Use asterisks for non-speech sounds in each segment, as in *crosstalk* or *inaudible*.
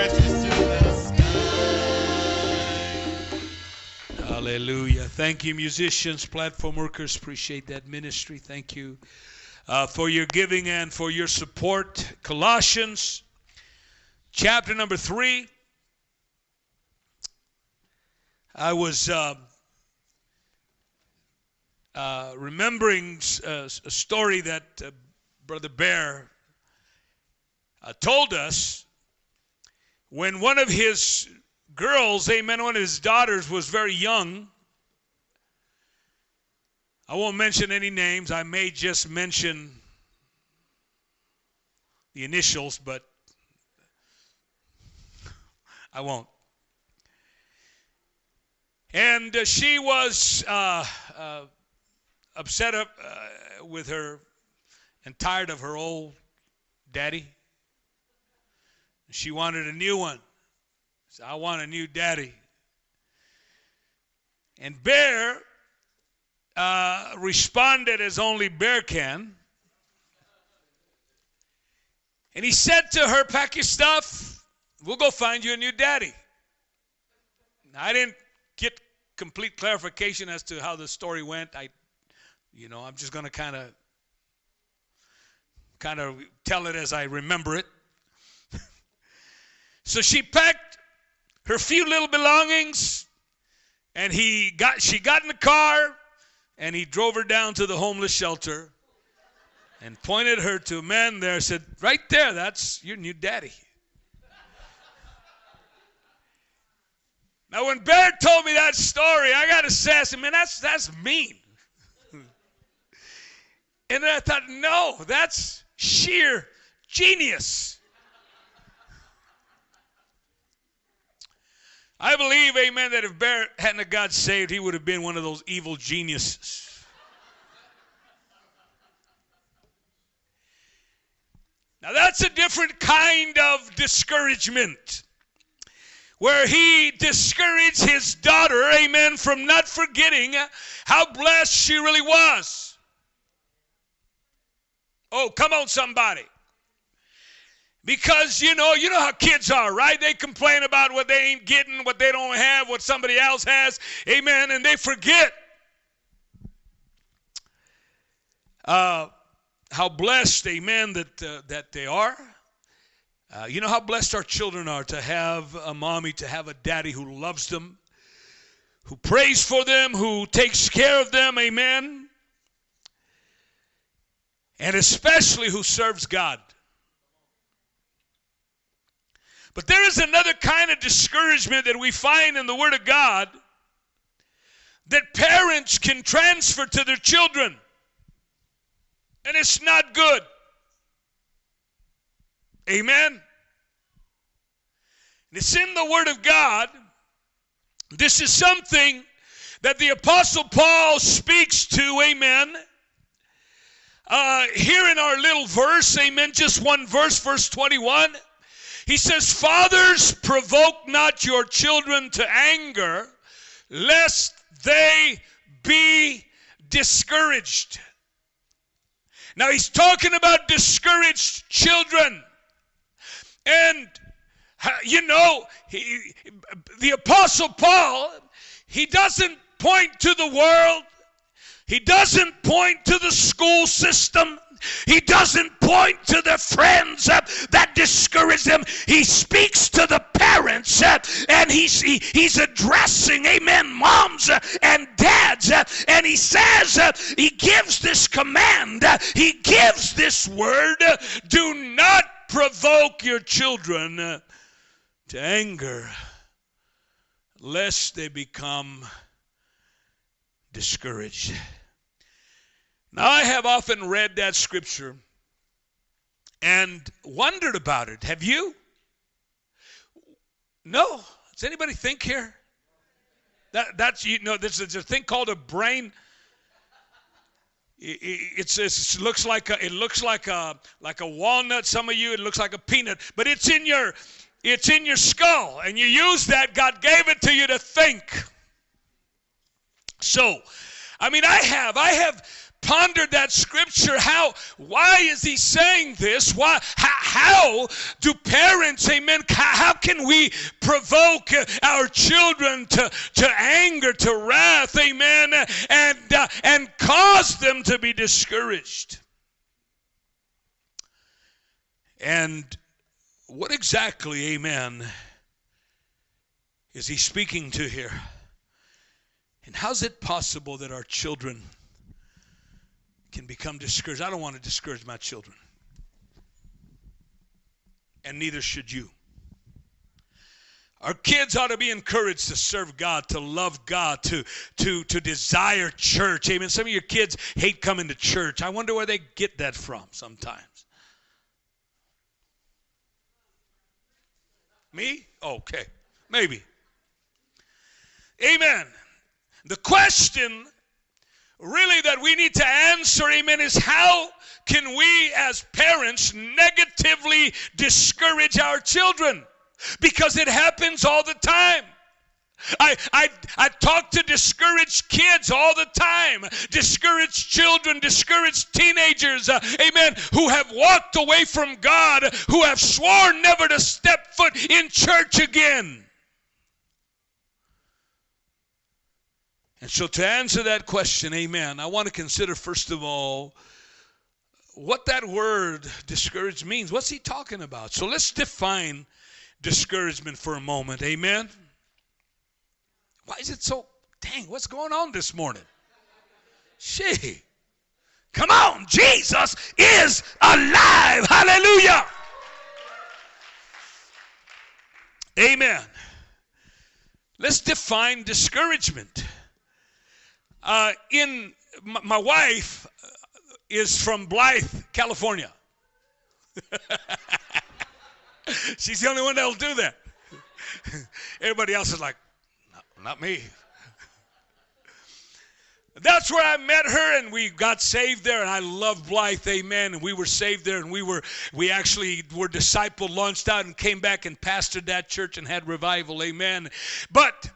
stretches to the sky. Hallelujah. Thank you, musicians, platform workers. Appreciate that ministry. Thank you uh, for your giving and for your support. Colossians chapter number three. I was uh, uh, remembering a, uh, a story that uh, Brother Bear uh, told us when one of his girls, amen, one of his daughters was very young. I won't mention any names. I may just mention the initials, but I won't. And uh, she was uh, uh, upset up, uh, with her and tired of her old daddy. She wanted a new one. So I want a new daddy. And Bear uh, responded as only Bear can. And he said to her, Pack your stuff. We'll go find you a new daddy. Now, I didn't get complete clarification as to how the story went. I, you know, I'm just going to kind of kind of tell it as I remember it. So she packed her few little belongings and he got she got in the car and he drove her down to the homeless shelter and pointed her to a man there said right there that's your new daddy. Now when bear told me that story i got to say man that's that's mean. *laughs* And then i thought no that's sheer genius I believe, amen, that if Bear hadn't got saved, he would have been one of those evil geniuses. Now, that's a different kind of discouragement where he discouraged his daughter, amen, from not forgetting how blessed she really was. Oh, come on, somebody. Because you know, you know how kids are, right? They complain about what they ain't getting, what they don't have, what somebody else has. Amen. And they forget uh, how blessed, amen, that uh, that they are. Uh, you know how blessed our children are to have a mommy, to have a daddy who loves them, who prays for them, who takes care of them, amen. And especially who serves God. But there is another kind of discouragement that we find in the Word of God that parents can transfer to their children. And it's not good. Amen. It's in the Word of God. This is something that the Apostle Paul speaks to, amen. Uh, here in our little verse, amen, just one verse, verse 21. He says, Fathers, provoke not your children to anger, lest they be discouraged. Now, he's talking about discouraged children. And, you know, he, the Apostle Paul, he doesn't point to the world, he doesn't point to the school system. He doesn't point to the friends uh, that discourage them. He speaks to the parents uh, and he's, he, he's addressing, amen, moms uh, and dads. uh, and he says, uh, he gives this command, uh, he gives this word do not provoke your children to anger, lest they become discouraged. Now, I have often read that scripture and wondered about it. Have you? No. Does anybody think here? That, that's, you know, there's, a thing called a brain. It, it's, it's, it looks like a, it looks like a like a walnut. Some of you, it looks like a peanut, but it's in your it's in your skull, and you use that. God gave it to you to think. So, I mean, I have I have pondered that scripture how why is he saying this why how, how do parents amen how can we provoke our children to, to anger, to wrath, amen, and, uh, and cause them to be discouraged? And what exactly, amen, is he speaking to here? And how's it possible that our children can become discouraged? I don't want to discourage my children. And neither should you. Our kids ought to be encouraged to serve God, to love God, to, to, to desire church. Amen. Some of your kids hate coming to church. I wonder where they get that from sometimes. Me? Okay. Maybe. Amen. The question really that we need to answer, amen, is how can we as parents negatively discourage our children? Because it happens all the time. I, I, I talk to discouraged kids all the time, discouraged children, discouraged teenagers, uh, amen, who have walked away from God, who have sworn never to step foot in church again. And so, to answer that question, amen, I want to consider first of all what that word discouraged means. What's he talking about? So, let's define discouragement for a moment, amen. Why is it so dang? What's going on this morning? She. Come on, Jesus is alive. Hallelujah. Amen. Let's define discouragement. Uh, in my, my wife is from Blythe, California. *laughs* She's the only one that'll do that. Everybody else is like, not me. That's where I met her, and we got saved there. And I love Blythe, amen. And we were saved there, and we were we actually were discipled, launched out, and came back and pastored that church and had revival, amen. But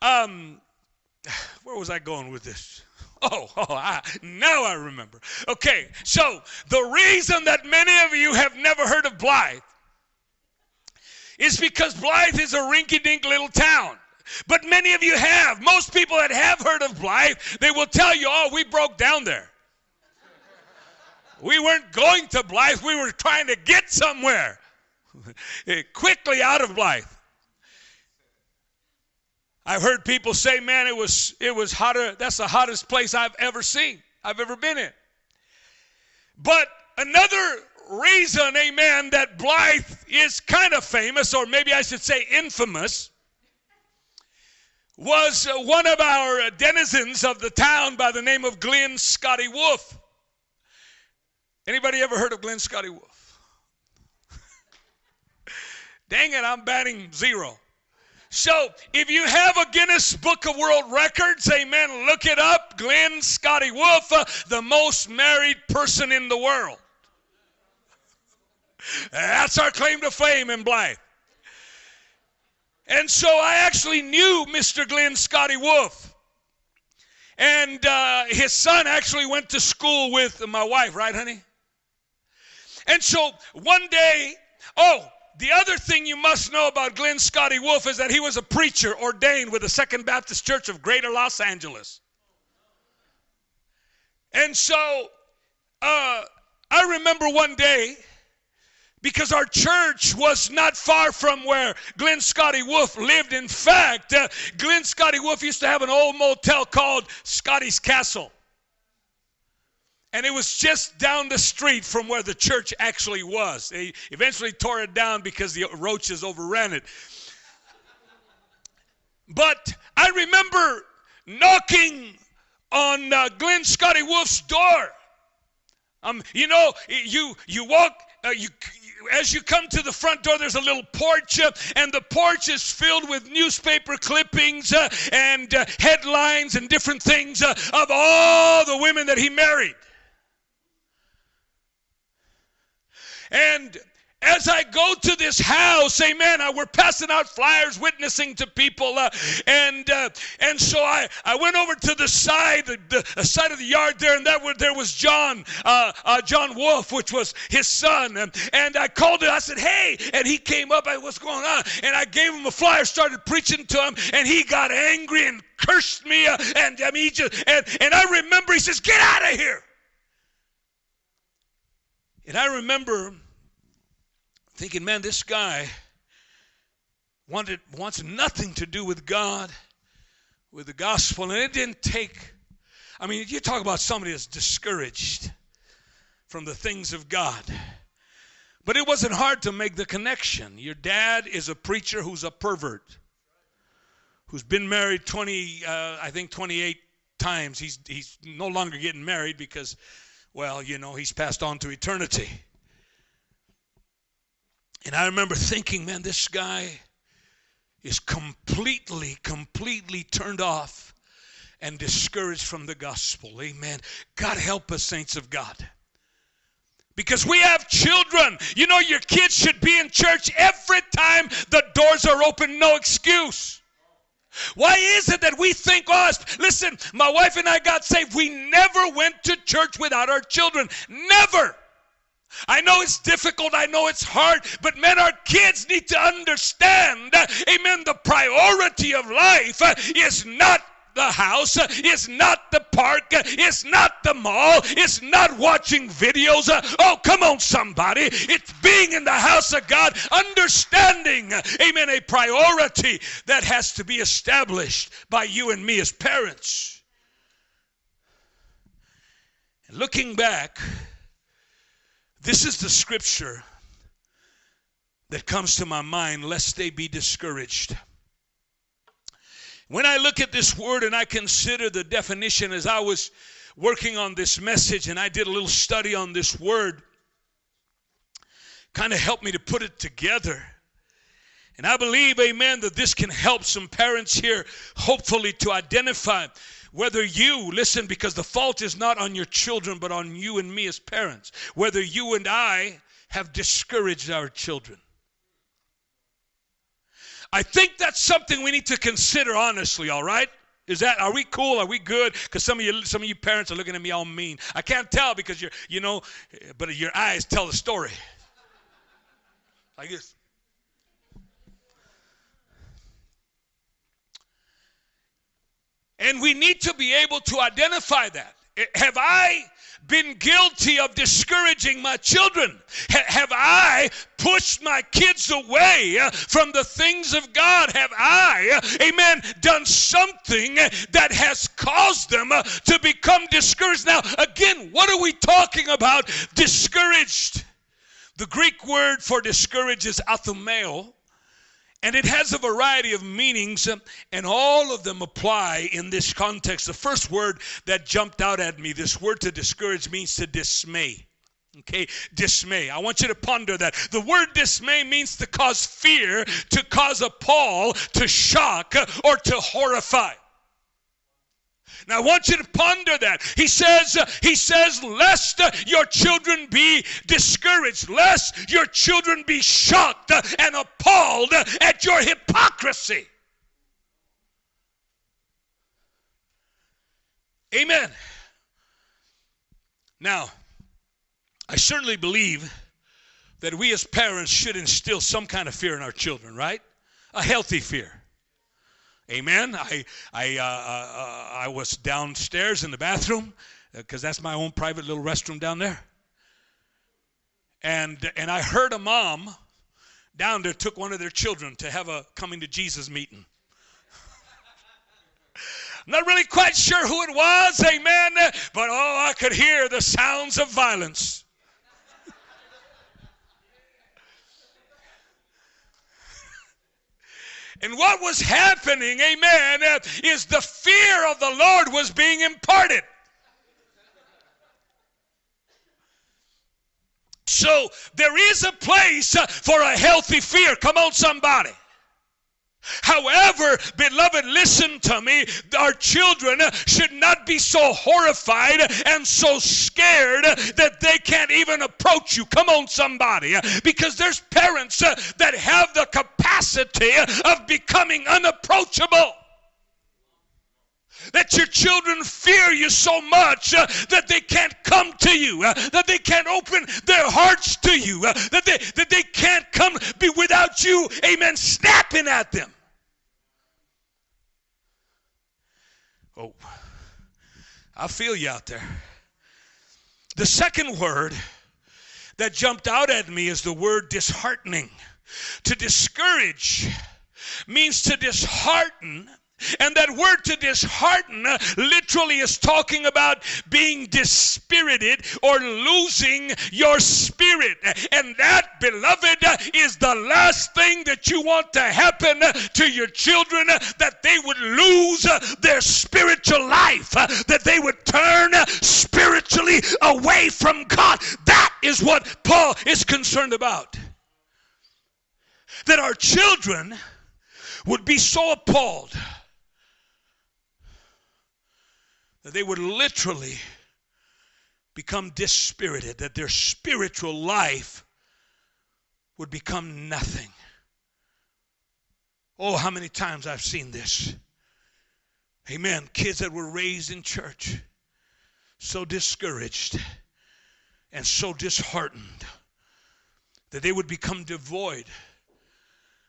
um, *sighs* where was I going with this? *laughs* Oh, *laughs* oh I, now I remember. Okay, so the reason that many of you have never heard of Blythe is because Blythe is a rinky dink little town. But many of you have. Most people that have heard of Blythe, they will tell you, oh, we broke down there. We weren't going to Blythe, we were trying to get somewhere. *laughs* Quickly out of Blythe. I've heard people say, man, it was it was hotter. That's the hottest place I've ever seen, I've ever been in. But another reason, amen, that Blythe is kind of famous, or maybe I should say infamous, was uh, one of our denizens of the town by the name of Glynn Scotty Wolfe. Anybody ever heard of Glynn Scotty Wolfe? *laughs* Dang it, I'm batting zero. So, if you have a Guinness Book of World Records, amen, look it up. Glynn Scotty Wolfe, uh, the most married person in the world. That's our claim to fame in Blythe. And so I actually knew Mr. Glynn Scotty Wolfe. And uh, his son actually went to school with my wife, right, honey? And so one day, oh, the other thing you must know about Glynn Scotty Wolfe is that he was a preacher ordained with the Second Baptist Church of Greater Los Angeles. And so uh, I remember one day because our church was not far from where Glynn Scotty Wolfe lived. In fact, uh, Glynn Scotty Wolfe used to have an old motel called Scotty's Castle. And it was just down the street from where the church actually was. They eventually tore it down because the roaches overran it. But I remember knocking on uh, Glynn Scotty Wolfe's door. Um, you know, you you walk, uh, you as you come to the front door, there's a little porch, uh, and the porch is filled with newspaper clippings uh, and uh, headlines and different things uh, of all the women that he married. And as I go to this house, amen, I, we're passing out flyers, witnessing to people, uh, and uh, and so I, I went over to the side, the, the side of the yard there, and that where there was John, uh, uh, John Wolf, which was his son, and, and I called him. I said, "Hey!" And he came up. I, "What's going on?" And I gave him a flyer, started preaching to him, and he got angry and cursed me, uh, and I mean, just and and I remember he says, "Get out of here." And I remember thinking, man, this guy wanted, wants nothing to do with God, with the gospel. And it didn't take, I mean, you talk about somebody that's discouraged from the things of God. But it wasn't hard to make the connection. Your dad is a preacher who's a pervert, who's been married 20, uh, I think 28 times. He's, he's no longer getting married because, well, you know, he's passed on to eternity. And I remember thinking, man, this guy is completely, completely turned off and discouraged from the gospel. Amen. God help us, saints of God. Because we have children. You know, your kids should be in church every time the doors are open, no excuse. Why is it that we think, oh, listen, my wife and I got saved. We never went to church without our children. Never. I know it's difficult, I know it's hard, but men, our kids need to understand, uh, amen, the priority of life uh, is not the house, is not the park, it's not the mall, it's not watching videos. Oh, come on, somebody. It's being in the house of God, understanding, amen, a priority that has to be established by you and me as parents. And looking back, this is the scripture that comes to my mind, lest they be discouraged. When I look at this word and I consider the definition as I was working on this message and I did a little study on this word, kind of helped me to put it together. And I believe, amen, that this can help some parents here, hopefully, to identify whether you, listen, because the fault is not on your children, but on you and me as parents, whether you and I have discouraged our children. I think that's something we need to consider honestly, all right? Is that are we cool? Are we good? Because some of you some of you parents are looking at me all mean. I can't tell because you're you know, but your eyes tell the story. Like this. And we need to be able to identify that. Eh, have I been guilty of discouraging my children? have I pushed my kids away uh, from the things of God? Have I, uh, amen, done something that has caused them uh, to become discouraged? Now, again, what are we talking about? Discouraged. The Greek word for discouraged is athumeo and it has a variety of meanings, um, and all of them apply in this context. The first word that jumped out at me, this word to discourage, means to dismay. Okay, dismay. I want you to ponder that. The word dismay means to cause fear, to cause appall, to shock, or to horrify. Now I want you to ponder that. He says, uh, he says, lest uh, your children be discouraged, lest your children be shocked uh, and appalled at your hypocrisy. Amen. Now, I certainly believe that we as parents should instill some kind of fear in our children, right? A healthy fear. Amen. I I uh, uh, uh, I was downstairs in the bathroom because uh, that's my own private little restroom down there. And and I heard a mom down there took one of their children to have a coming to Jesus meeting. *laughs* Not really quite sure who it was, amen, but oh, I could hear the sounds of violence. And what was happening, amen, is the fear of the Lord was being imparted. So there is a place for a healthy fear. Come on, somebody. However, beloved, listen to me. Our children should not be so horrified and so scared that they can't even approach you. Come on, somebody. Because there's parents that have the capacity of becoming unapproachable that your children fear you so much uh, that they can't come to you, uh, that they can't open their hearts to you, uh, that they that they can't come be without you, amen, snapping at them. Oh, I feel you out there. The second word that jumped out at me is the word disheartening. To discourage means to dishearten and that word to dishearten literally is talking about being dispirited or losing your spirit. And that, beloved, is the last thing that you want to happen to your children that they would lose their spiritual life, that they would turn spiritually away from God. That is what Paul is concerned about. That our children would be so appalled that they would literally become dispirited, that their spiritual life would become nothing. Oh, how many times I've seen this. Amen. Kids that were raised in church, so discouraged and so disheartened that they would become devoid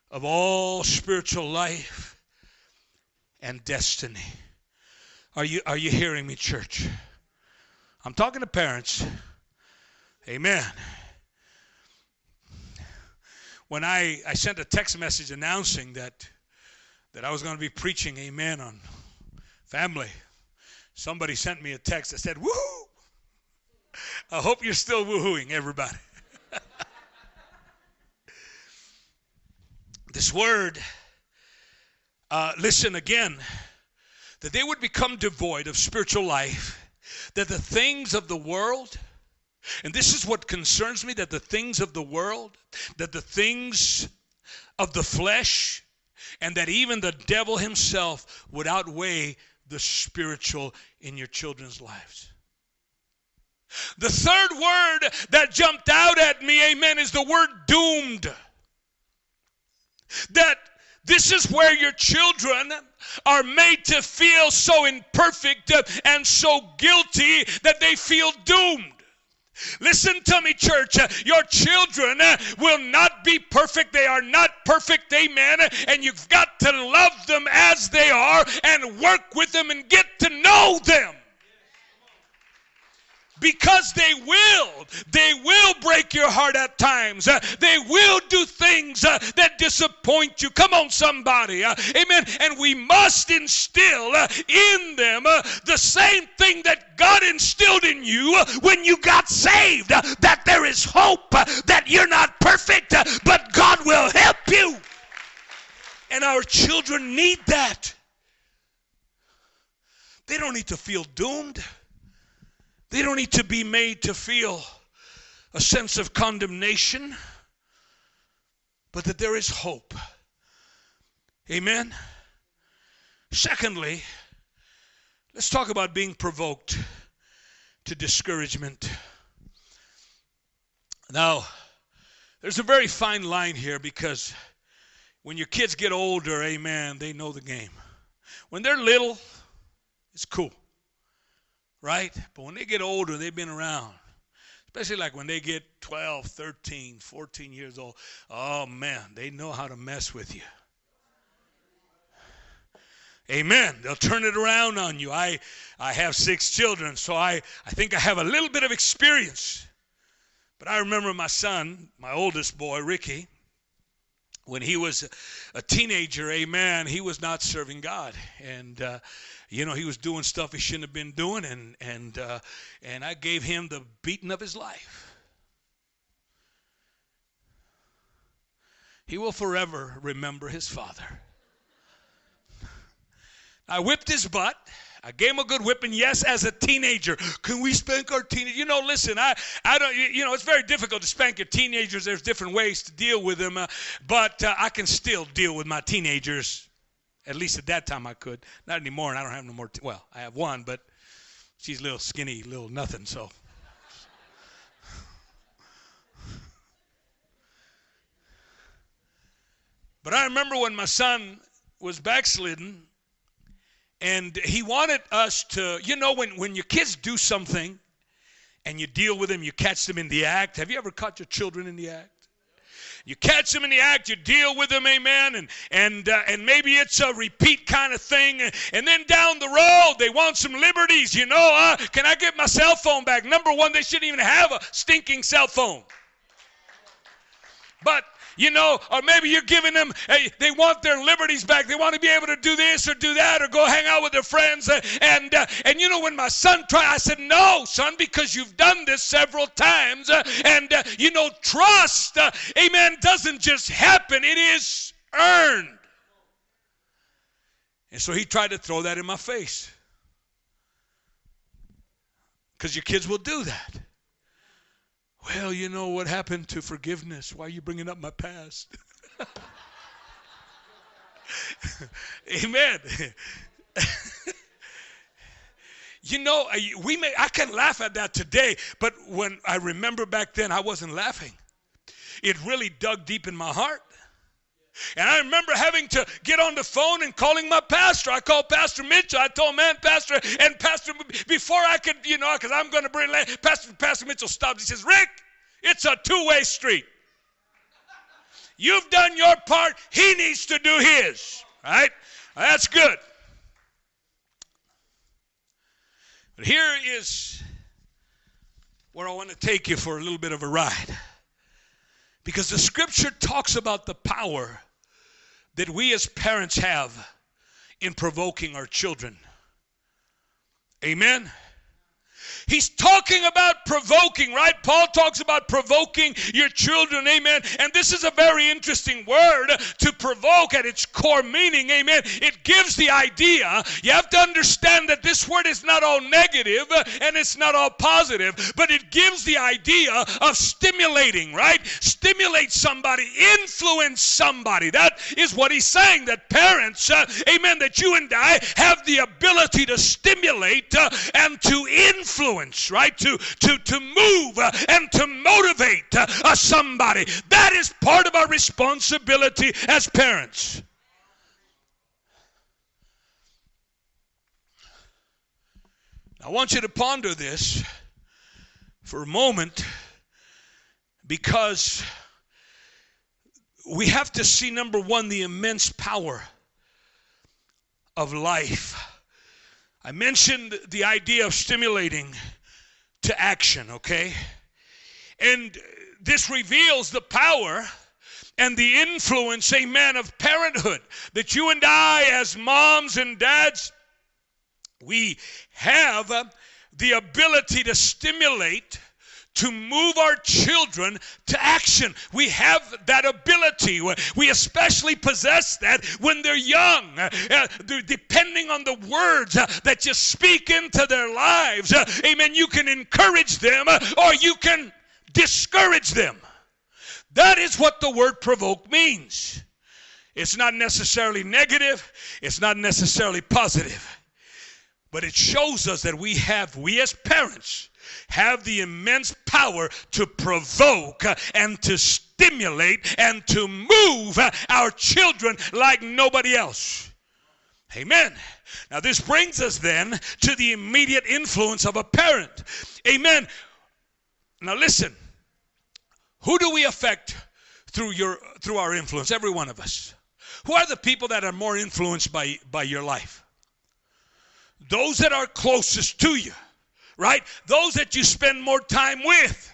of all spiritual life and destiny. Are you, are you hearing me, church? I'm talking to parents. Amen. When I, I sent a text message announcing that, that I was going to be preaching, amen, on family, somebody sent me a text that said, woohoo! I hope you're still woohooing, everybody. *laughs* this word, uh, listen again that they would become devoid of spiritual life, that the things of the world, and this is what concerns me that the things of the world, that the things of the flesh, and that even the devil himself would outweigh the spiritual in your children's lives. The third word that jumped out at me, amen, is the word doomed. That this is where your children are made to feel so imperfect and so guilty that they feel doomed. Listen to me, church. Your children will not be perfect. They are not perfect. Amen. And you've got to love them as they are and work with them and get to know them because they will. They will break your heart at times. Uh, they will do things uh, that disappoint you. Come on, somebody. Uh, amen. And we must instill in them the same thing that God instilled in you when you got saved that there is hope, that you're not perfect, but God will help you. And our children need that. They don't need to feel doomed. They don't need to be made to feel a sense of condemnation, but that there is hope. Amen. Secondly, let's talk about being provoked to discouragement. Now, there's a very fine line here because when your kids get older, amen, they know the game. When they're little, it's cool right? But when they get older, they've been around. Especially like when they get 12, 13, 14 years old. Oh man, they know how to mess with you. Amen. They'll turn it around on you. I, I have six children, so I, I think I have a little bit of experience. But I remember my son, my oldest boy, Ricky, when he was a teenager, amen, he was not serving God. And uh, you know, he was doing stuff he shouldn't have been doing, and and uh, and I gave him the beating of his life. He will forever remember his father. I whipped his butt. I gave him a good whipping, yes, as a teenager. Can we spank our teenagers? You know, listen, I, I don't, you know, it's very difficult to spank your teenagers. There's different ways to deal with them, uh, but uh, I can still deal with my teenagers. At least at that time I could. Not anymore, and I don't have no more. T- well, I have one, but she's a little skinny, little nothing, so. But I remember when my son was backslidden and he wanted us to, you know, when, when your kids do something and you deal with them, you catch them in the act. Have you ever caught your children in the act? You catch them in the act, you deal with them, amen, and and uh, and maybe it's a repeat kind of thing, and then down the road they want some liberties. You know, uh, can I get my cell phone back? Number one, they shouldn't even have a stinking cell phone. But you know, or maybe you're giving them, hey, they want their liberties back. They want to be able to do this or do that or go hang out with their friends. And, uh, and you know, when my son tried, I said, no, son, because you've done this several times. Uh, and, uh, you know, trust, uh, amen, doesn't just happen, it is earned. And so he tried to throw that in my face. Because your kids will do that. Well, you know what happened to forgiveness? Why are you bringing up my past? *laughs* Amen. *laughs* you know, we may I can laugh at that today, but when I remember back then, I wasn't laughing. It really dug deep in my heart. And I remember having to get on the phone and calling my pastor. I called Pastor Mitchell. I told man, Pastor, and Pastor, before I could, you know, because I'm going to bring Pastor, Pastor Mitchell stopped. He says, Rick, it's a two-way street. You've done your part. He needs to do his. Right? That's good. But here is where I want to take you for a little bit of a ride. Because the scripture talks about the power that we as parents have in provoking our children. Amen. He's talking about provoking, right? Paul talks about provoking your children, amen. And this is a very interesting word to provoke at its core meaning, amen. It gives the idea, you have to understand that this word is not all negative and it's not all positive, but it gives the idea of stimulating, right? Stimulate somebody, influence somebody. That is what he's saying, that parents, uh, amen, that you and I have the ability to stimulate uh, and to influence influence, right? To to to move uh, and to motivate uh, somebody. That is part of our responsibility as parents. I want you to ponder this for a moment because we have to see number one the immense power of life I mentioned the idea of stimulating to action, okay? And this reveals the power and the influence, amen, of parenthood. That you and I, as moms and dads, we have the ability to stimulate to move our children to action. We have that ability. We especially possess that when they're young. Uh, depending on the words uh, that you speak into their lives, uh, amen, you can encourage them uh, or you can discourage them. That is what the word provoke means. It's not necessarily negative, it's not necessarily positive. But it shows us that we have, we as parents, have the immense power to provoke and to stimulate and to move our children like nobody else. Amen. Now, this brings us then to the immediate influence of a parent. Amen. Now, listen. Who do we affect through your through our influence? Every one of us. Who are the people that are more influenced by by your life? Those that are closest to you right? Those that you spend more time with.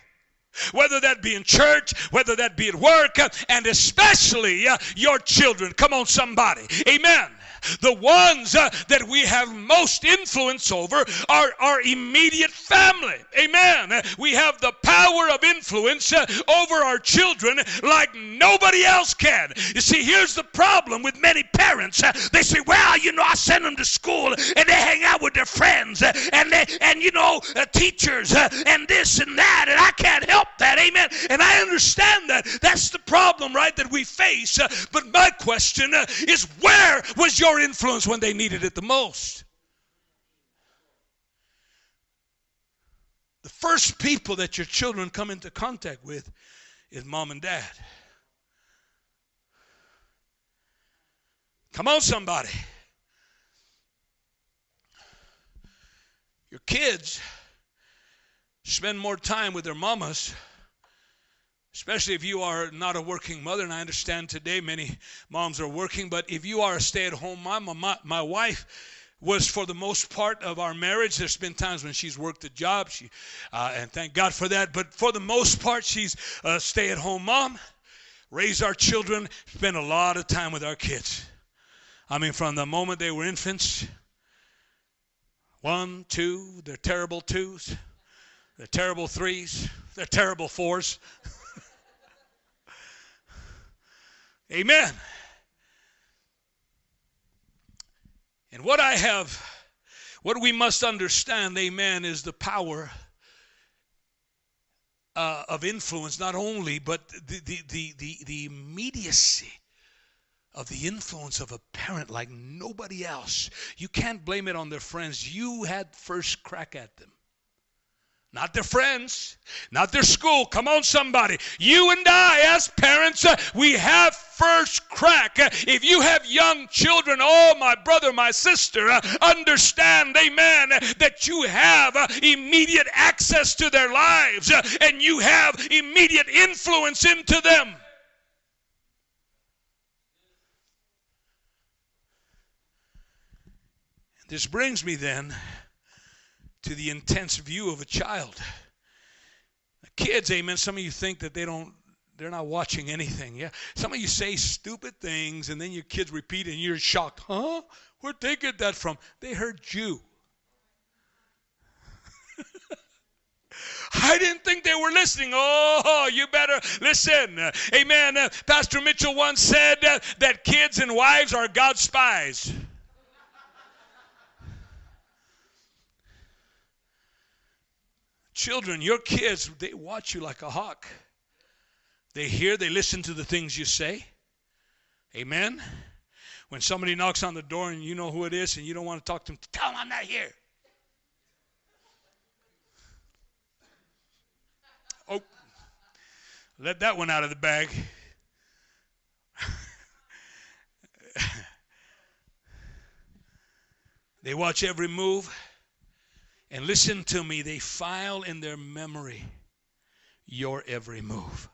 Whether that be in church, whether that be at work, and especially uh, your children. Come on, somebody. Amen. The ones uh, that we have most influence over are our immediate family. Amen. We have the power of influence uh, over our children like nobody else can. You see, here's the problem with many parents. Uh, they say, well, you know, I send them to school and they hang out with their friends uh, and they, and you know, uh, teachers uh, and this and that, and I can't help that. Amen. And I understand that. That's the problem, right, that we face. But my question is, where was your influence when they needed it the most? The first people that your children come into contact with is mom and dad. Come on, somebody. Your kids spend more time with their mamas, especially if you are not a working mother. And I understand today many moms are working, but if you are a stay at home mom, my, my wife was for the most part of our marriage. There's been times when she's worked a job, she, uh, and thank God for that. But for the most part, she's a stay at home mom, raised our children, spent a lot of time with our kids. I mean, from the moment they were infants, one, two, they're terrible twos, they're terrible threes, they're terrible fours. *laughs* Amen. And what I have, what we must understand, amen, is the power uh, of influence, not only, but the, the, the, the, the immediacy of the influence of a parent like nobody else. You can't blame it on their friends. You had first crack at them. Not their friends, not their school. Come on, somebody. You and I, as parents, uh, we have first crack. Uh, if you have young children, oh, my brother, my sister, uh, understand, amen, that you have immediate access to their lives and you have immediate influence into them. This brings me then to the intense view of a child. Kids, amen. Some of you think that they don't they're not watching anything. Yeah. Some of you say stupid things and then your kids repeat and you're shocked. Huh? Where'd they get that from? They heard you. *laughs* I didn't think they were listening. Oh, you better listen. Amen. Pastor Mitchell once said that kids and wives are God's spies. Children, your kids, they watch you like a hawk. They hear, they listen to the things you say. Amen. When somebody knocks on the door and you know who it is and you don't want to talk to them, tell them I'm not here. Oh, let that one out of the bag. *laughs* they watch every move. And listen to me, they file in their memory your every move.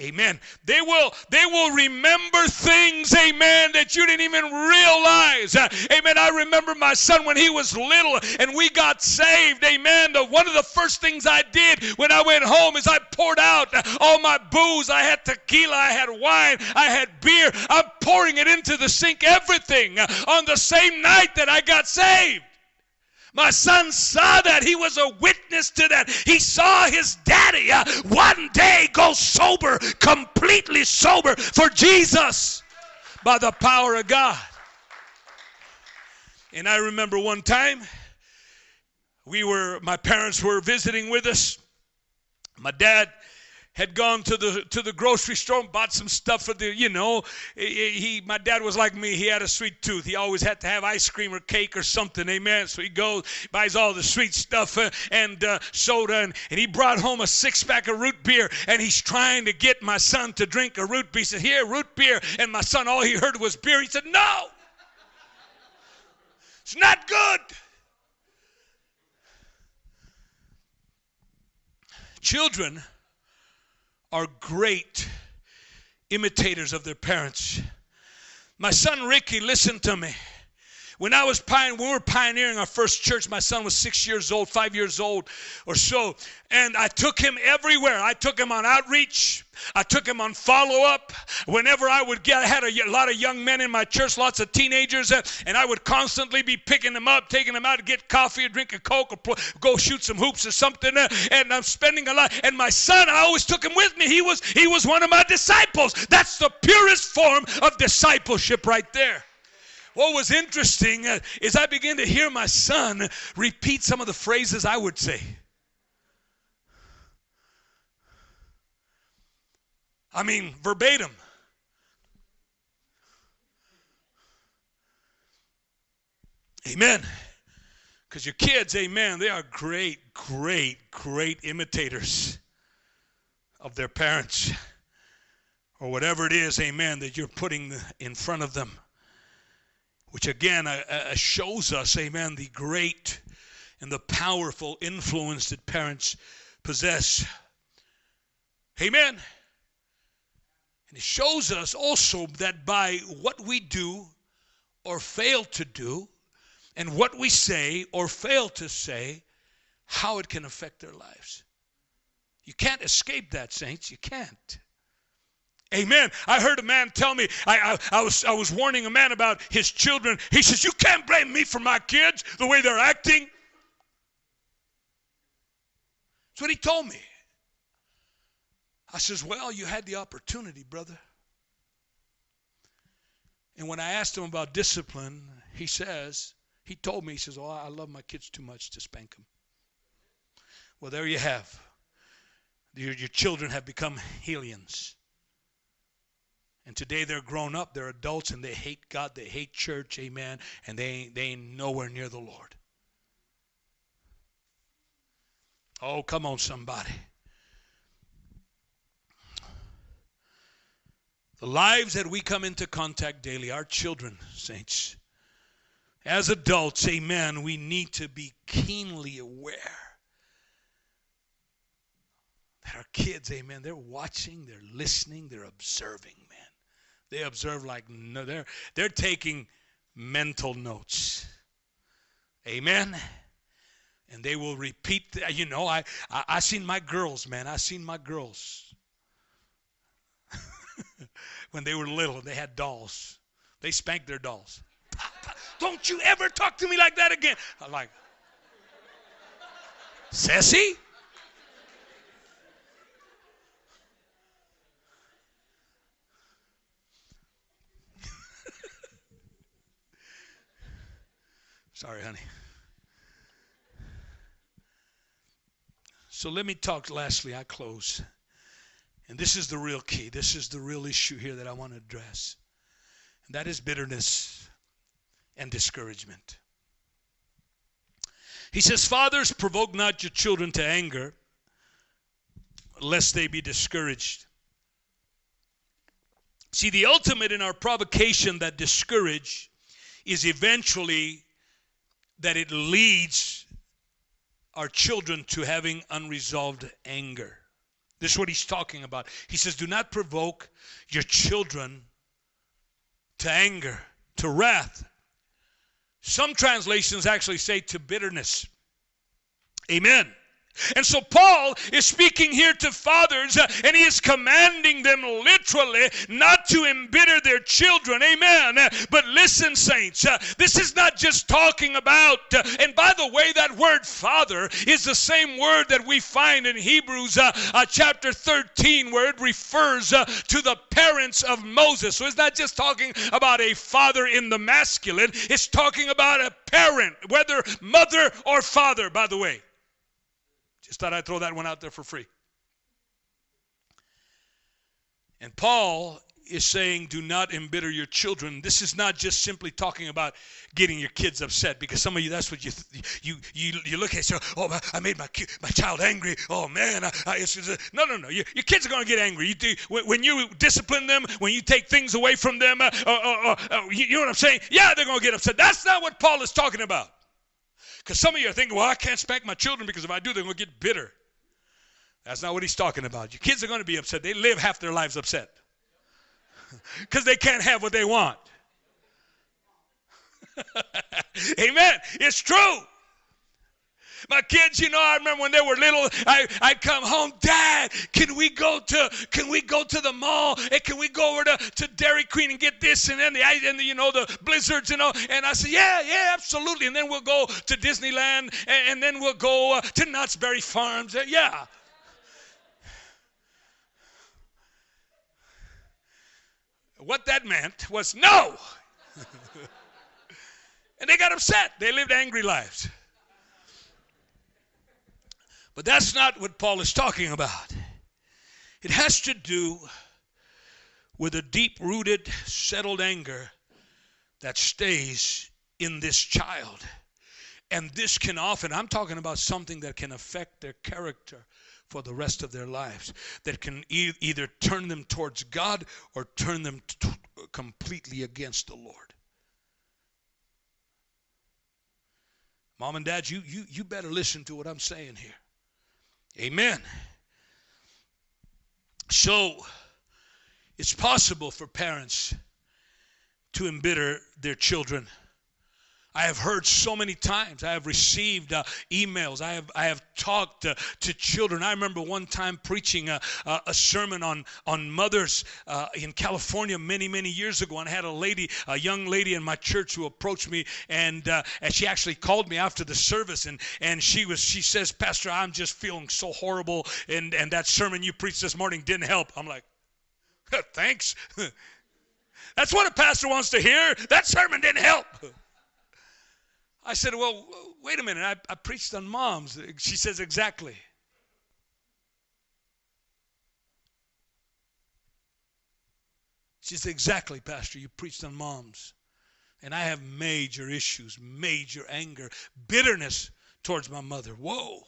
Amen. They will they will remember things, amen, that you didn't even realize. Uh, amen. I remember my son when he was little and we got saved. Amen. One of the first things I did when I went home is I poured out all my booze. I had tequila, I had wine, I had beer. I'm pouring it into the sink, everything uh, on the same night that I got saved. My son saw that. He was a witness to that. He saw his daddy uh, one day go sober, completely sober for Jesus by the power of God. And I remember one time we were, my parents were visiting with us. My dad had gone to the to the grocery store and bought some stuff for the you know he, my dad was like me. He had a sweet tooth. He always had to have ice cream or cake or something. Amen. So he goes buys all the sweet stuff uh, and uh, soda and, and he brought home a six pack of root beer and he's trying to get my son to drink a root beer. He said here root beer. And my son all he heard was beer. He said no. It's not good. Children are great imitators of their parents. My son Ricky, listen to me. When I was when we were pioneering our first church, my son was six years old, five years old or so, and I took him everywhere. I took him on outreach. I took him on follow up. Whenever I would get, I had a, lot of young men in my church, lots of teenagers, and I would constantly be picking them up, taking them out to get coffee or drink a Coke or go shoot some hoops or something. Uh, and I'm spending a lot. And my son, I always took him with me. He was, he was one of my disciples. That's the purest form of discipleship right there. What was interesting uh, is I began to hear my son repeat some of the phrases I would say. I mean, verbatim. Amen. Because your kids, amen, they are great, great, great imitators of their parents or whatever it is, amen, that you're putting in front of them. Which again uh, uh, shows us, amen, the great and the powerful influence that parents possess. Amen. And it shows us also that by what we do or fail to do, and what we say or fail to say, how it can affect their lives. You can't escape that, saints. You can't. Amen. I heard a man tell me, I, I, I, was, I was warning a man about his children. He says, You can't blame me for my kids, the way they're acting. That's what he told me. I says, Well, you had the opportunity, brother. And when I asked him about discipline, he says, he told me, he says, Oh, I love my kids too much to spank them. Well, there you have. Your, your children have become hellions. And today they're grown up, they're adults, and they hate God, they hate church, amen, and they ain't, they ain't nowhere near the Lord. Oh, come on, somebody. The lives that we come into contact daily, our children, saints, as adults, amen, we need to be keenly aware that our kids, amen, they're watching, they're listening, they're observing, man. They observe like no, they're they're taking mental notes. Amen. And they will repeat. You know, I I, I seen my girls, man. I seen my girls *laughs* when they were little. They had dolls. They spanked their dolls. *laughs* Don't you ever talk to me like that again. I'm like, Sassy? *laughs* Sorry, honey. So let me talk lastly, I close. And this is the real key. This is the real issue here that I want to address. And that is bitterness and discouragement. He says, Fathers, provoke not your children to anger, lest they be discouraged. See, the ultimate in our provocation that discourage is eventually that it leads our children to having unresolved anger. This is what he's talking about. He says, Do not provoke your children to anger, to wrath. Some translations actually say to bitterness. Amen. And so Paul is speaking here to fathers uh, and he is commanding them literally not to embitter their children. Amen. Uh, but listen, saints, uh, this is not just talking about, uh, and by the way, that word father is the same word that we find in Hebrews uh, uh, chapter 13 where it refers to the parents of Moses. So it's not just talking about a father in the masculine, it's talking about a parent, whether mother or father, by the way. Just thought I'd throw that one out there for free. And Paul is saying, do not embitter your children. This is not just simply talking about getting your kids upset, because some of you, that's what you you you, you look at. So, oh, I made my my child angry. Oh man, I, I, it's, it's, no, no, no. Your, your kids are going to get angry. You do, when you discipline them, when you take things away from them, uh, uh, uh, uh you, you know what I'm saying? Yeah, they're going to get upset. That's not what Paul is talking about. Because some of you are thinking, well, I can't spank my children because if I do, they're going to get bitter. That's not what he's talking about. Your kids are going to be upset. They live half their lives upset *laughs* because they can't have what they want. *laughs* Amen. It's true. My kids, you know, I remember when they were little, I, I'd come home, Dad, can we go to can we go to the mall? And can we go over to, to Dairy Queen and get this and then the and the, you know the blizzards, you know? And I said, Yeah, yeah, absolutely. And then we'll go to Disneyland and, and then we'll go uh, to Knott's Berry Farms. Uh, yeah. What that meant was no. *laughs* and they got upset. They lived angry lives. But that's not what Paul is talking about. It has to do with a deep rooted, settled anger that stays in this child. And this can often, I'm talking about something that can affect their character for the rest of their lives, that can e- either turn them towards God or turn them t- completely against the Lord. Mom and dad, you, you, you better listen to what I'm saying here. Amen. So, it's possible for parents to embitter their children I have heard so many times. I have received uh, emails. I have I have talked uh, to children. I remember one time preaching a, a, sermon on on mothers uh, in California many many years ago, and I had a lady, a young lady in my church who approached me, and uh, and she actually called me after the service, and and she was she says, Pastor, I'm just feeling so horrible, and and that sermon you preached this morning didn't help. I'm like, *laughs* thanks. *laughs* That's what a pastor wants to hear. That sermon didn't help. *laughs* I said, Well, wait a minute. I, I preached on moms. She says, Exactly. She said, Exactly, Pastor. You preached on moms. And I have major issues, major anger, bitterness towards my mother. Whoa.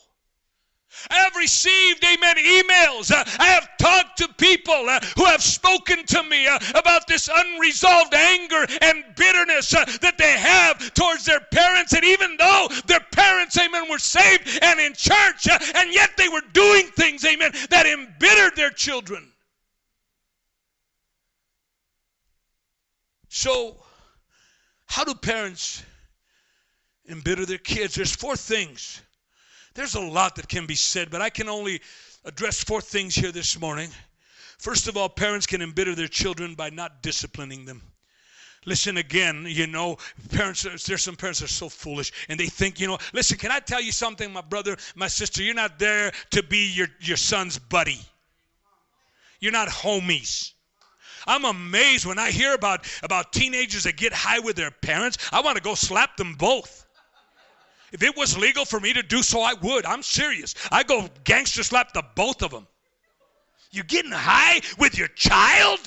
I have received, amen, emails. Uh, I have talked to people uh, who have spoken to me uh, about this unresolved anger and bitterness that they have towards their parents. And even though their parents, amen, were saved and in church, and yet they were doing things, amen, that embittered their children. So, how do parents embitter their kids? There's four things there's a lot that can be said, but I can only address four things here this morning. First of all, parents can embitter their children by not disciplining them. Listen again, you know, parents, there's some parents that are so foolish and they think, you know, listen, can I tell you something, my brother, my sister? You're not there to be your, your son's buddy. You're not homies. I'm amazed when I hear about, about teenagers that get high with their parents. I want to go slap them both. If it was legal for me to do so, I would. I'm serious. I go gangster slap the both of them. You're getting high with your child?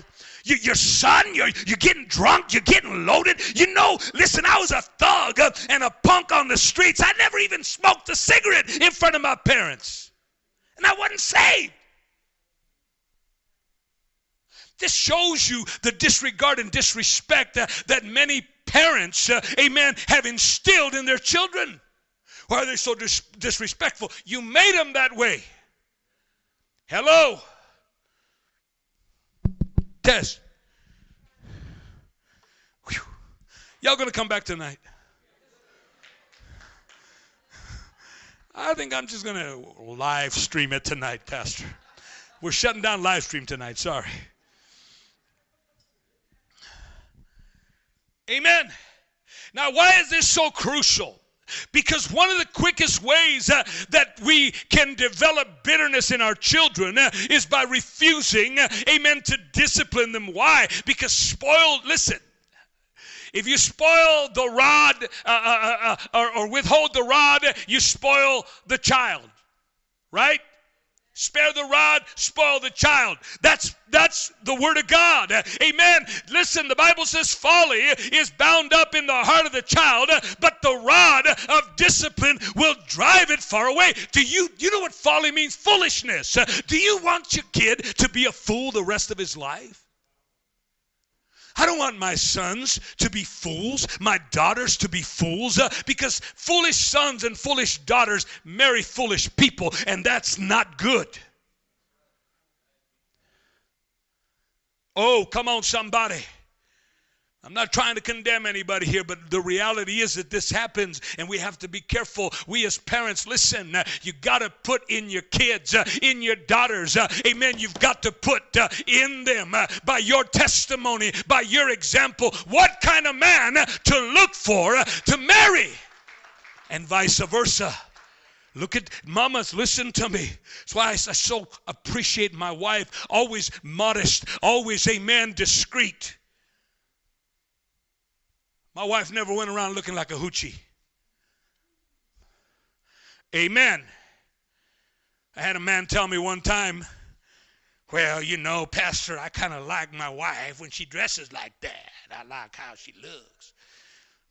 You, your son, you're, you're getting drunk, you're getting loaded. You know, listen, I was a thug and a punk on the streets. I never even smoked a cigarette in front of my parents. And I wasn't saved. This shows you the disregard and disrespect uh, that many parents, uh, amen, have instilled in their children. Why are they so dis- disrespectful? You made them that way. Hello? Test. Whew. Y'all gonna come back tonight? I think I'm just gonna live stream it tonight, Pastor. We're shutting down live stream tonight. Sorry. Amen. Now, why is this so crucial? Because one of the quickest ways uh, that we can develop bitterness in our children uh, is by refusing, uh, amen, to discipline them. Why? Because spoiled, listen, if you spoil the rod uh, uh, uh, or, or withhold the rod, you spoil the child, right? Spare the rod, spoil the child. That's that's the word of God. Amen. Listen, the Bible says folly is bound up in the heart of the child, but the rod of discipline will drive it far away. Do you you know what folly means? Foolishness. Do you want your kid to be a fool the rest of his life? I don't want my sons to be fools, my daughters to be fools, uh, because foolish sons and foolish daughters marry foolish people, and that's not good. Oh, come on, somebody. I'm not trying to condemn anybody here, but the reality is that this happens and we have to be careful. We as parents, listen, uh, you got to put in your kids, uh, in your daughters, uh, amen. You've got to put in them by your testimony, by your example, what kind of man to look for to marry, and vice versa. Look at mamas, listen to me. That's why I so appreciate my wife, always modest, always, amen, discreet. My wife never went around looking like a hoochie. Amen. I had a man tell me one time, well, you know, Pastor, I kind of like my wife when she dresses like that. I like how she looks.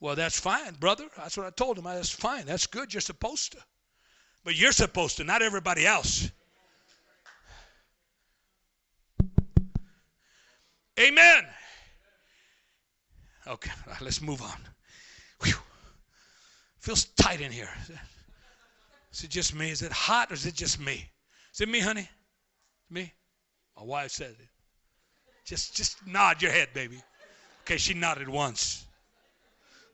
Well, that's fine, brother. That's what I told him. That's fine. That's good. You're supposed to. But you're supposed to, not everybody else. Amen. Okay, *laughs* let's move on. Whew. Feels tight in here. Is it just me? Is it hot or is it just me? Is it me, honey? Me? My wife said it. Just just nod your head, baby. Okay, she nodded once.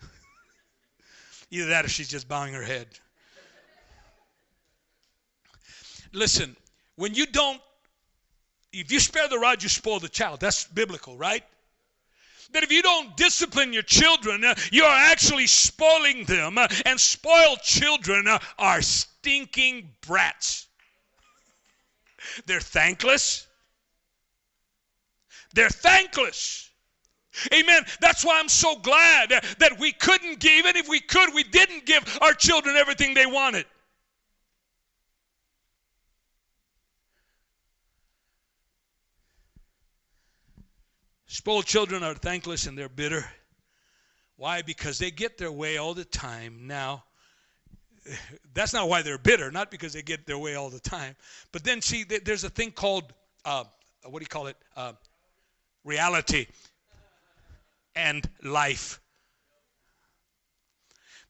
*laughs* Either that or she's just bowing her head. Listen, when you don't, if you spare the rod, you spoil the child. That's biblical, right? That if you don't discipline your children, uh, you are actually spoiling them. Uh, and spoiled children uh, are stinking brats. They're thankless. They're thankless. Amen. That's why I'm so glad that we couldn't give, even if we could, we didn't give our children everything they wanted. Spoiled children are thankless and they're bitter. Why? Because they get their way all the time. Now, that's not why they're bitter, not because they get their way all the time. But then, see, there's a thing called, uh, what do you call it? Uh, reality and life.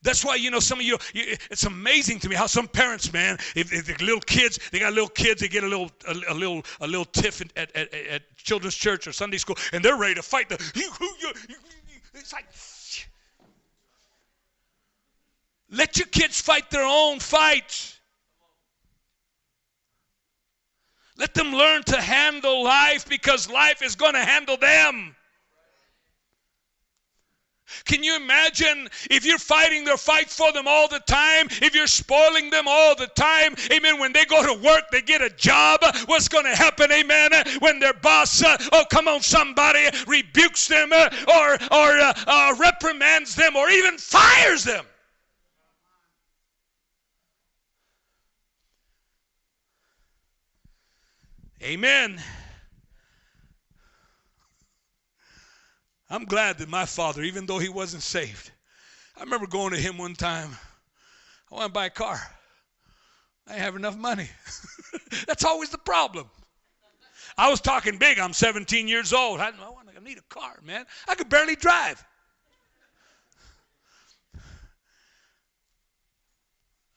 That's why, you know, some of you, it's amazing to me how some parents, man, if, if the little kids, they got little kids, they get a little, a, a little, a little tiff at, at, at, children's church or Sunday school, and they're ready to fight. The, it's like, let your kids fight their own fights. Let them learn to handle life because life is going to handle them. Can you imagine if you're fighting their fight for them all the time? If you're spoiling them all the time? Amen. When they go to work, they get a job. What's going to happen? Amen. When their boss, uh, oh, come on, somebody rebukes them uh, or, or uh, uh reprimands them or even fires them. Amen. I'm glad that my father, even though he wasn't saved, I remember going to him one time. I want to buy a car. I have enough money. *laughs* That's always the problem. I was talking big. I'm 17 years old. I, I need a car, man. I could barely drive.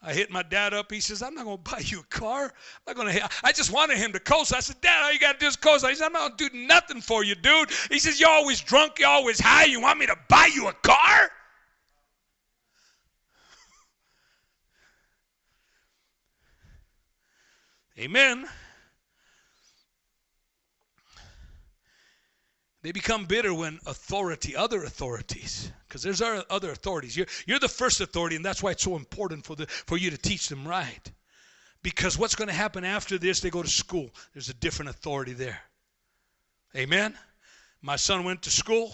I hit my dad up. He says, I'm not going *laughs* to buy you a car. I'm not going to. I just wanted him to coast. I said, Dad, all you got to do is coast. He said, I'm not going to do nothing for you, dude. He says, You're always drunk. You're always high. You want me to buy you a car? *laughs* Amen. They become bitter when authority, other authorities, because there's other authorities. You're, you're the first authority, and that's why it's so important for, the, for you to teach them right. Because what's going to happen after this, they go to school. There's a different authority there. Amen? My son went to school,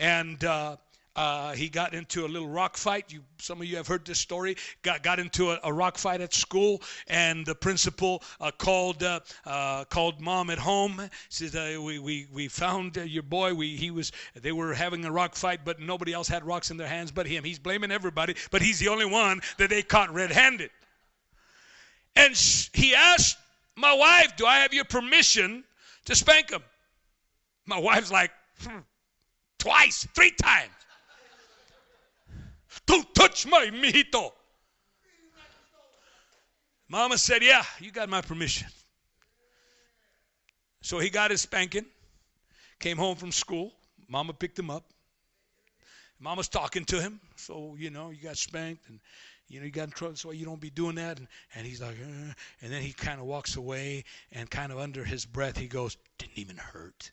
and uh, uh, he got into a little rock fight. You, some of you have heard this story. Got got into a, a rock fight at school, and the principal uh, called uh, uh called mom at home. Said uh, we we we found uh, your boy. We he was they were having a rock fight, but nobody else had rocks in their hands but him. He's blaming everybody, but he's the only one that they caught red-handed. And sh- he asked my wife, "Do I have your permission to spank him?" My wife's like, hmm, twice, three times. Don't touch my mijito. Mama said, Yeah, you got my permission. So he got his spanking, came home from school. Mama picked him up, Mama's talking to him, so you know you got spanked and you know you got in trouble, so you don't be doing that. And, and he's like, uh, and then he kind of walks away and kind of under his breath he goes, didn't even hurt.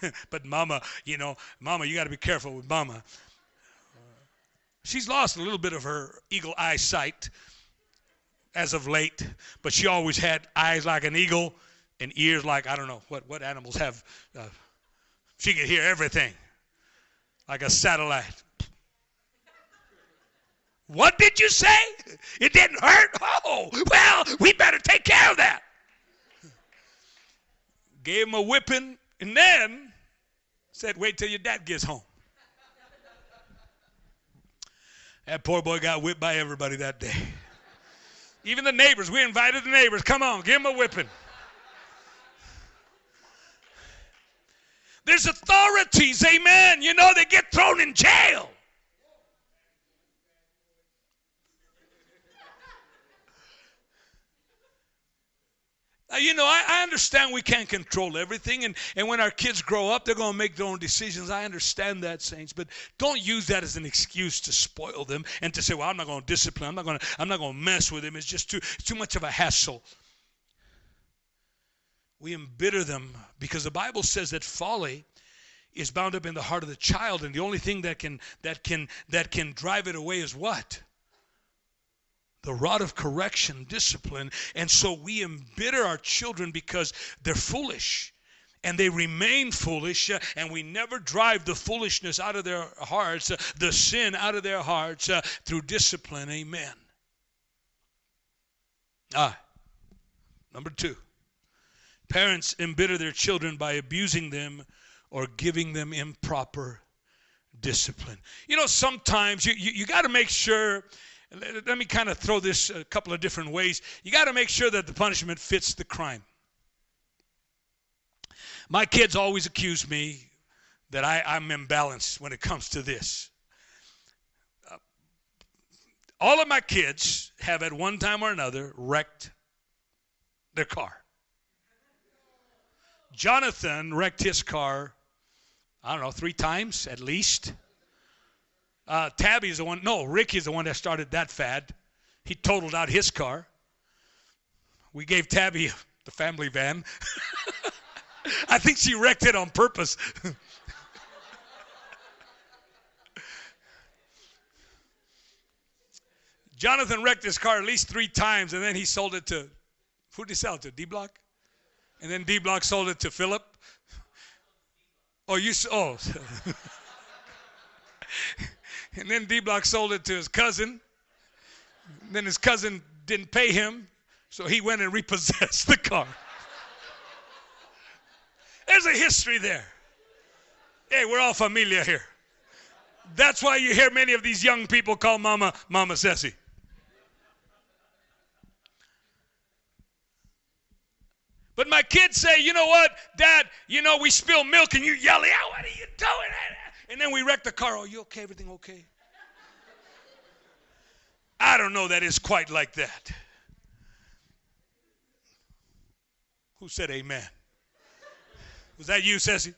*laughs* but Mama, you know, Mama, you got to be careful with Mama. She's lost a little bit of her eagle eye sight as of late, but she always had eyes like an eagle and ears like I don't know what what animals have. Uh, she could hear everything like a satellite. What did you say? It didn't hurt? Oh, well, we better take care of that. Gave him a whipping and then said, wait till your dad gets home. That poor boy got whipped by everybody that day. Even the neighbors. We invited the neighbors. Come on, give him a whipping. There's authorities, amen. You know, they get thrown in jail. Uh, you know, I, I, understand we can't control everything, and, and when our kids grow up, they're going to make their own decisions. I understand that, saints, but don't use that as an excuse to spoil them and to say, "Well, I'm not going to discipline. I'm not going to. I'm not going to mess with them. It's just too. Too much of a hassle." We embitter them because the Bible says that folly is bound up in the heart of the child, and the only thing that can that can that can drive it away is what? The rod of correction, discipline. And so we embitter our children because they're foolish and they remain foolish, uh, and we never drive the foolishness out of their hearts, uh, the sin out of their hearts uh, through discipline. Amen. Ah, number two, parents embitter their children by abusing them or giving them improper discipline. You know, sometimes you, you, you got to make sure let me kind of throw this a couple of different ways. You got to make sure that the punishment fits the crime. My kids always accuse me that I, am imbalanced when it comes to this. Uh, all of my kids have at one time or another wrecked their car. Jonathan wrecked his car, I don't know, three times at least. Uh, Tabby is the one, no, Ricky is the one that started that fad. He totaled out his car. We gave Tabby *laughs* the family van. *laughs* I think she wrecked it on purpose. *laughs* Jonathan wrecked his car at least three times, and then he sold it to who did he sell it to? D Block? And then D Block sold it to Philip. Oh, you oh. And then D Block sold it to his cousin. Then his cousin didn't pay him, so he went and repossessed the car. There's a history there. Hey, we're all familia here. That's why you hear many of these young people call Mama Mama Ceci. But my kids say, you know what, Dad, you know, we spill milk and you yell out, what are you doing? And then we wreck the car. Oh, you okay? Everything okay? I don't know that it's quite like that. Who said amen? Was that you, Ceci?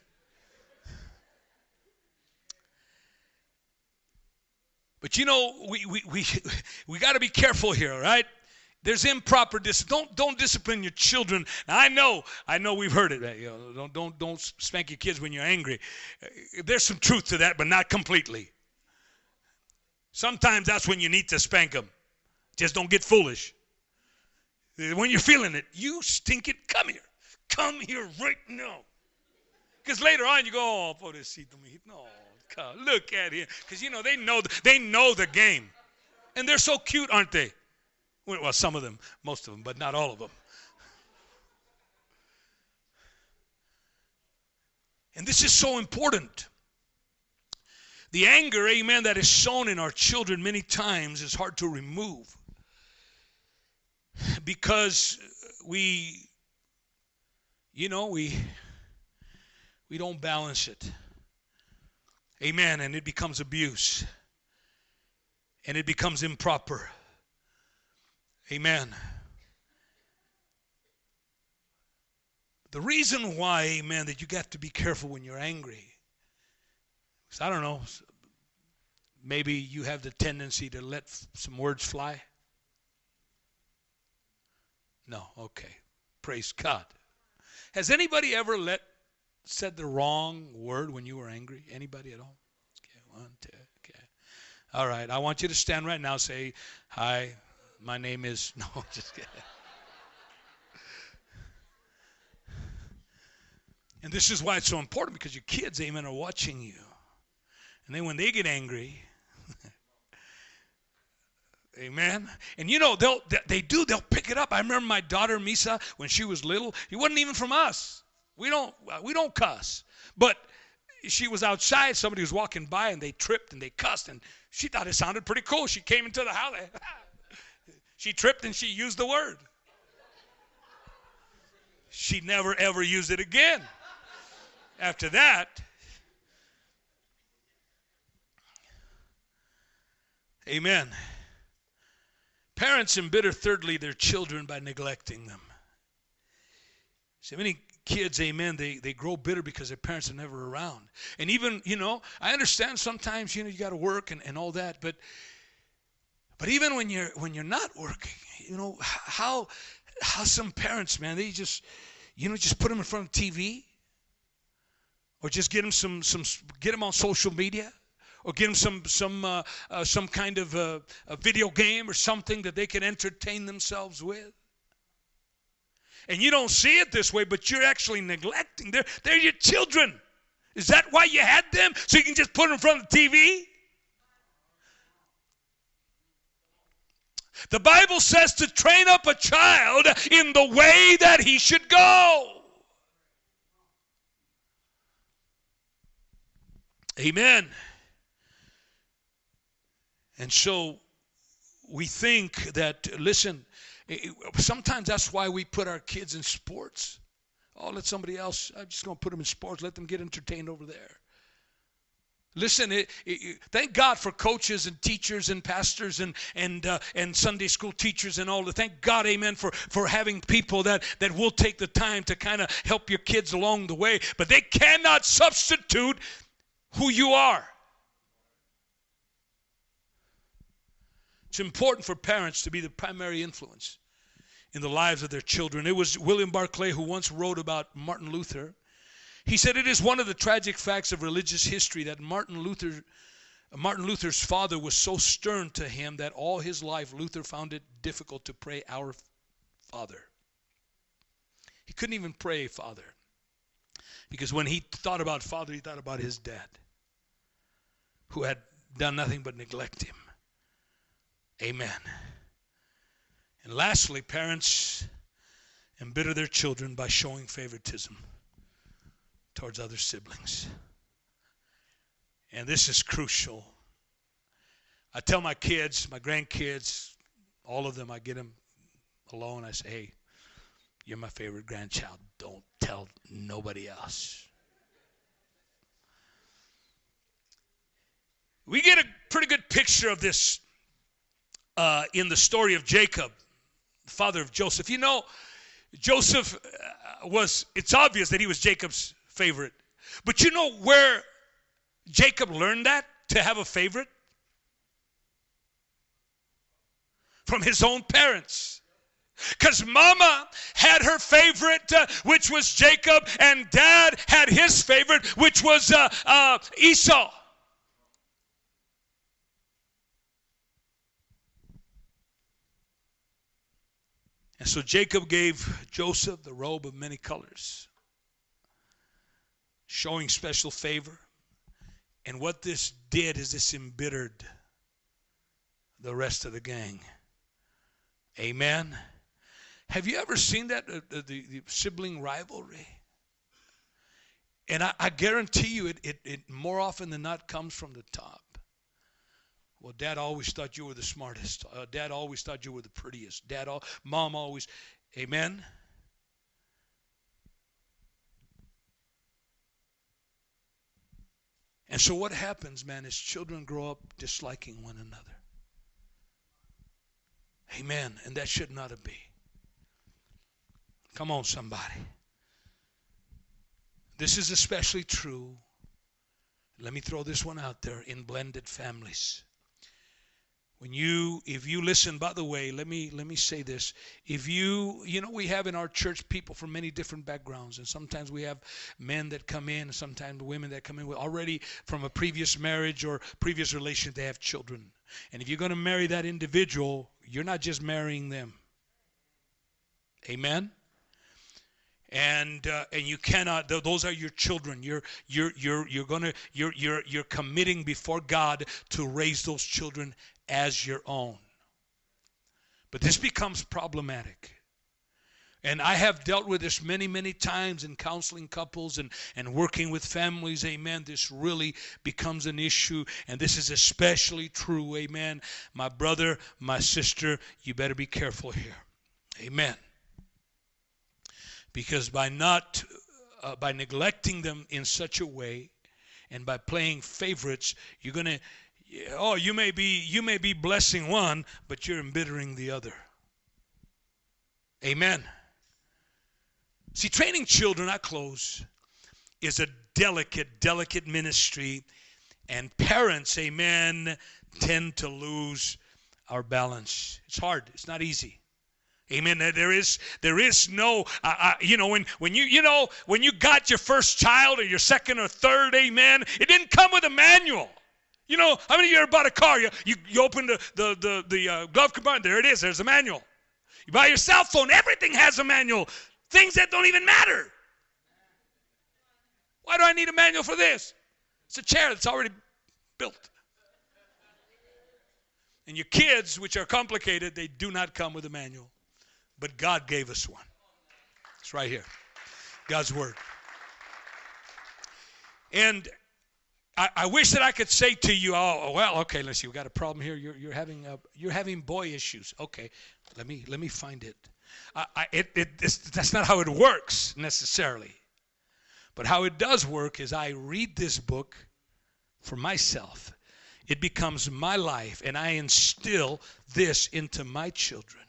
But you know, we, we, we, *laughs* we got to be careful here, right? There's improper discipline. Don't don't discipline your children. Now, I know, I know we've heard it. You know, don't don't don't spank your kids when you're angry. Uh, there's some truth to that, but not completely. Sometimes that's when you need to spank them. Just don't get foolish. Uh, when you're feeling it, you stink it. Come here, come here right now. Because later on you go, oh, pobrecito, no, look at him. Because you know they know they know the game, and they're so cute, aren't they? Well, some of them, most of them, but not all of them. And this is so important. The anger, amen, that is sown in our children many times is hard to remove because we, you know, we we don't balance it. Amen. And it becomes abuse. And it becomes improper. Amen. The reason why, amen, that you got to be careful when you're angry, I don't know, maybe you have the tendency to let some words fly? No, okay. Praise God. Has anybody ever let said the wrong word when you were angry? Anybody at all? Okay, one, two, okay. All right. I want you to stand right now. Say, "Hi, my name is." *laughs* No, just kidding. And this is why it's so important because your kids, amen, are watching you. And then when they get angry, *laughs* Amen. And you know, they'll they do, they'll pick it up. I remember my daughter Misa when she was little, he wasn't even from us. We don't uh, we don't cuss. But she was outside, somebody was walking by and they tripped and they cussed and she thought it sounded pretty cool. She came into the house. *laughs* she tripped and she used the word. She never ever used it again. After that, Amen. Parents embitter, thirdly, their children by neglecting them. See, many kids, amen, they, they grow bitter because their parents are never around. And even, you know, I understand sometimes, you know, you got to work and, and all that, but but even when you're when you're not working, you know, how how some parents, man, they just, you know, just put them in front of TV or just get them some some get them on social media or get them some some uh, uh, some kind of a, a video game or something that they can entertain themselves with. And you don't see it this way, but you're actually neglecting. They're, they're your children. Is that why you had them? So you can just put them in front of the TV? The Bible says to train up a child in the way that he should go. Amen. And so we think that, listen, sometimes that's why we put our kids in sports. Oh, let somebody else, I'm just going to put them in sports, let them get entertained over there. Listen, it, it, thank God for coaches and teachers and pastors and and uh, and Sunday school teachers and all. Thank God, Amen, for for having people that that will take the time to kind of help your kids along the way. But they cannot substitute who you are. It's important for parents to be the primary influence in the lives of their children. It was William Barclay who once wrote about Martin Luther. He said it is one of the tragic facts of religious history that Martin Luther Martin Luther's father was so stern to him that all his life Luther found it difficult to pray our Father. He couldn't even pray Father. Because when he thought about Father, he thought about his dad who had done nothing but neglect him. Amen. And lastly, parents embitter their children by showing favoritism towards other siblings. And this is crucial. I tell my kids, my grandkids, all of them, I get them alone. I say, hey, you're my favorite grandchild. Don't tell nobody else. We get a pretty good picture of this uh, in the story of Jacob, father of Joseph. You know, Joseph uh, was, it's obvious that he was Jacob's favorite. But you know where Jacob learned that, to have a favorite? From his own parents. Because mama had her favorite, uh, which was Jacob, and dad had his favorite, which was uh, uh, Esau. And so Jacob gave Joseph the robe of many colors, showing special favor. And what this did is this embittered the rest of the gang. Amen. Have you ever seen that, the, the, the sibling rivalry? And I, I guarantee you, it, it, it more often than not comes from the top. Well, dad always thought you were the smartest. Uh, dad always thought you were the prettiest. Dad, all, mom always. Amen. And so what happens, man, is children grow up disliking one another. Amen. And that should not be. Come on, somebody. This is especially true Let me throw this one out there in blended families. When you if you listen by the way, let me let me say this. If you you know we have in our church people from many different backgrounds and sometimes we have men that come in sometimes women that come in with already from a previous marriage or previous relation they have children. And if you're going to marry that individual, you're not just marrying them. Amen and uh, and you cannot those are your children you're you're you're you're going to you're you're you're committing before God to raise those children as your own but this becomes problematic and I have dealt with this many, many times in counseling couples and, and working with families. Amen. This really becomes an issue. And this is especially true. Amen. My brother, my sister, you better be careful here. Amen because by not uh, by neglecting them in such a way and by playing favorites you're going to oh you may be you may be blessing one but you're embittering the other amen see training children i close is a delicate delicate ministry and parents amen tend to lose our balance it's hard it's not easy Amen. There is there is no uh, uh, you know when when you you know when you got your first child or your second or third, amen. It didn't come with a manual. You know how many of you ever bought a car? You you, you open the the the, the uh, glove compartment. There it is. There's a manual. You buy your cell phone. Everything has a manual. Things that don't even matter. Why do I need a manual for this? It's a chair that's already built. And your kids, which are complicated, they do not come with a manual. But God gave us one. It's right here God's Word. And I, wish that I could say to you, oh, well, okay, let's see, we got a problem here. You're, you're having a, you're having boy issues. Okay, let me let me find it. I, I, it, it that's not how it works necessarily. But how it does work is I read this book for myself. It becomes my life, and I instill this into my children.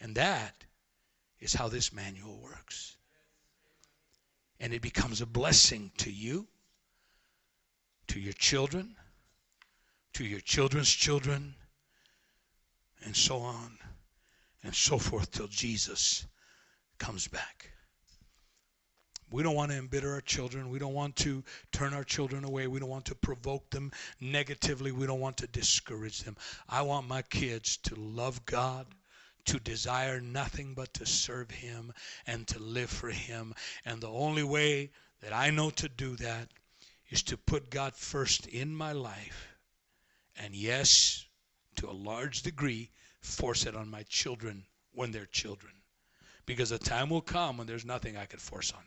And that is how this manual works. And it becomes a blessing to you, to your children, to your children's children, and so on and so forth till Jesus comes back. We don't want to embitter our children. We don't want to turn our children away. We don't want to provoke them negatively. We don't want to discourage them. I want my kids to love God to desire nothing but to serve Him and to live for Him. And the only way that I know to do that is to put God first in my life. And yes, to a large degree, force it on my children when they're children. Because a time will come when there's nothing I could force on them.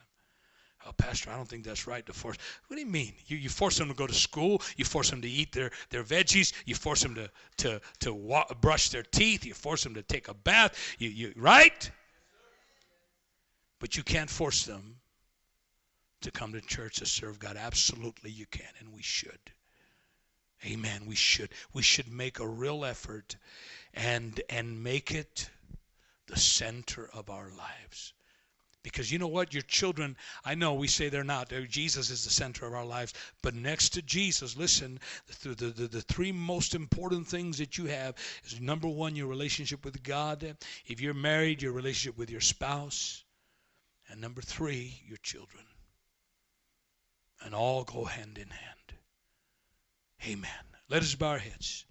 Oh, Pastor, I don't think that's right to force. What do you mean? You, you force them to go to school. You force them to eat their, their veggies. You force them to, to, to wa- brush their teeth. You force them to take a bath. You, you, right? But you can't force them to come to church to serve God. Absolutely, you can, and we should. Amen. We should. We should make a real effort and and make it the center of our lives. Because you know what? Your children, I know we say they're not. Jesus is the center of our lives. But next to Jesus, listen, the, the, the, the, three most important things that you have is number one, your relationship with God. If you're married, your relationship with your spouse. And number three, your children. And all go hand in hand. Amen. Let us bow our heads.